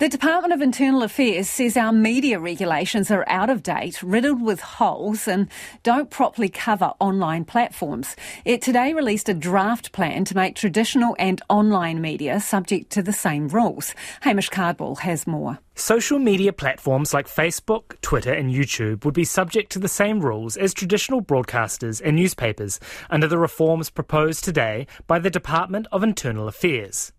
The Department of Internal Affairs says our media regulations are out of date, riddled with holes, and don't properly cover online platforms. It today released a draft plan to make traditional and online media subject to the same rules. Hamish Cardwell has more. Social media platforms like Facebook, Twitter, and YouTube would be subject to the same rules as traditional broadcasters and newspapers under the reforms proposed today by the Department of Internal Affairs.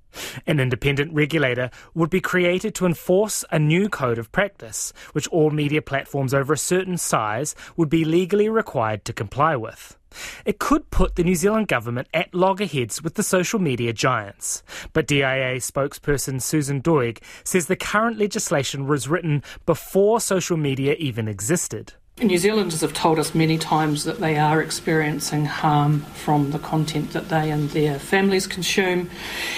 An independent regulator would be created to enforce a new code of practice, which all media platforms over a certain size would be legally required to comply with. It could put the New Zealand government at loggerheads with the social media giants. But DIA spokesperson Susan Doig says the current legislation was written before social media even existed. New Zealanders have told us many times that they are experiencing harm from the content that they and their families consume,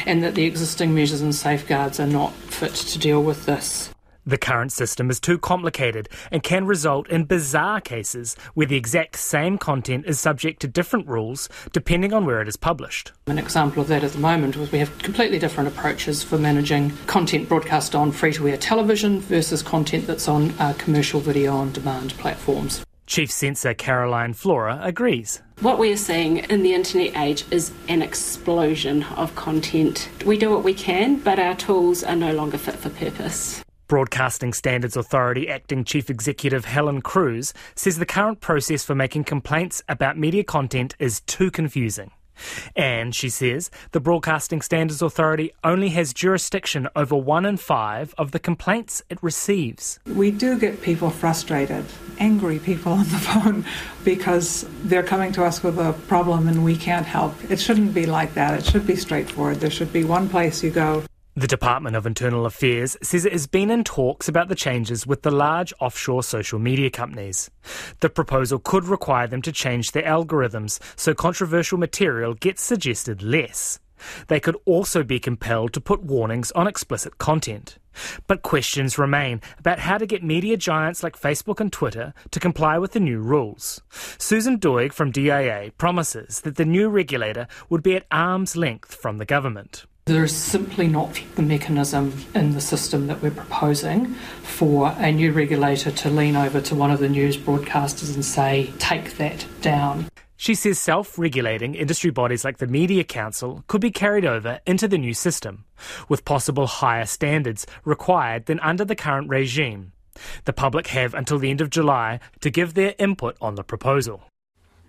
and that the existing measures and safeguards are not fit to deal with this. The current system is too complicated and can result in bizarre cases where the exact same content is subject to different rules depending on where it is published. An example of that at the moment was we have completely different approaches for managing content broadcast on free to air television versus content that's on uh, commercial video on demand platforms. Chief Censor Caroline Flora agrees. What we are seeing in the internet age is an explosion of content. We do what we can, but our tools are no longer fit for purpose. Broadcasting Standards Authority Acting Chief Executive Helen Cruz says the current process for making complaints about media content is too confusing. And she says the Broadcasting Standards Authority only has jurisdiction over one in five of the complaints it receives. We do get people frustrated, angry people on the phone because they're coming to us with a problem and we can't help. It shouldn't be like that. It should be straightforward. There should be one place you go the Department of Internal Affairs says it has been in talks about the changes with the large offshore social media companies. The proposal could require them to change their algorithms so controversial material gets suggested less. They could also be compelled to put warnings on explicit content. But questions remain about how to get media giants like Facebook and Twitter to comply with the new rules. Susan Doig from DIA promises that the new regulator would be at arm's length from the government. There is simply not the mechanism in the system that we're proposing for a new regulator to lean over to one of the news broadcasters and say, take that down. She says self regulating industry bodies like the Media Council could be carried over into the new system, with possible higher standards required than under the current regime. The public have until the end of July to give their input on the proposal.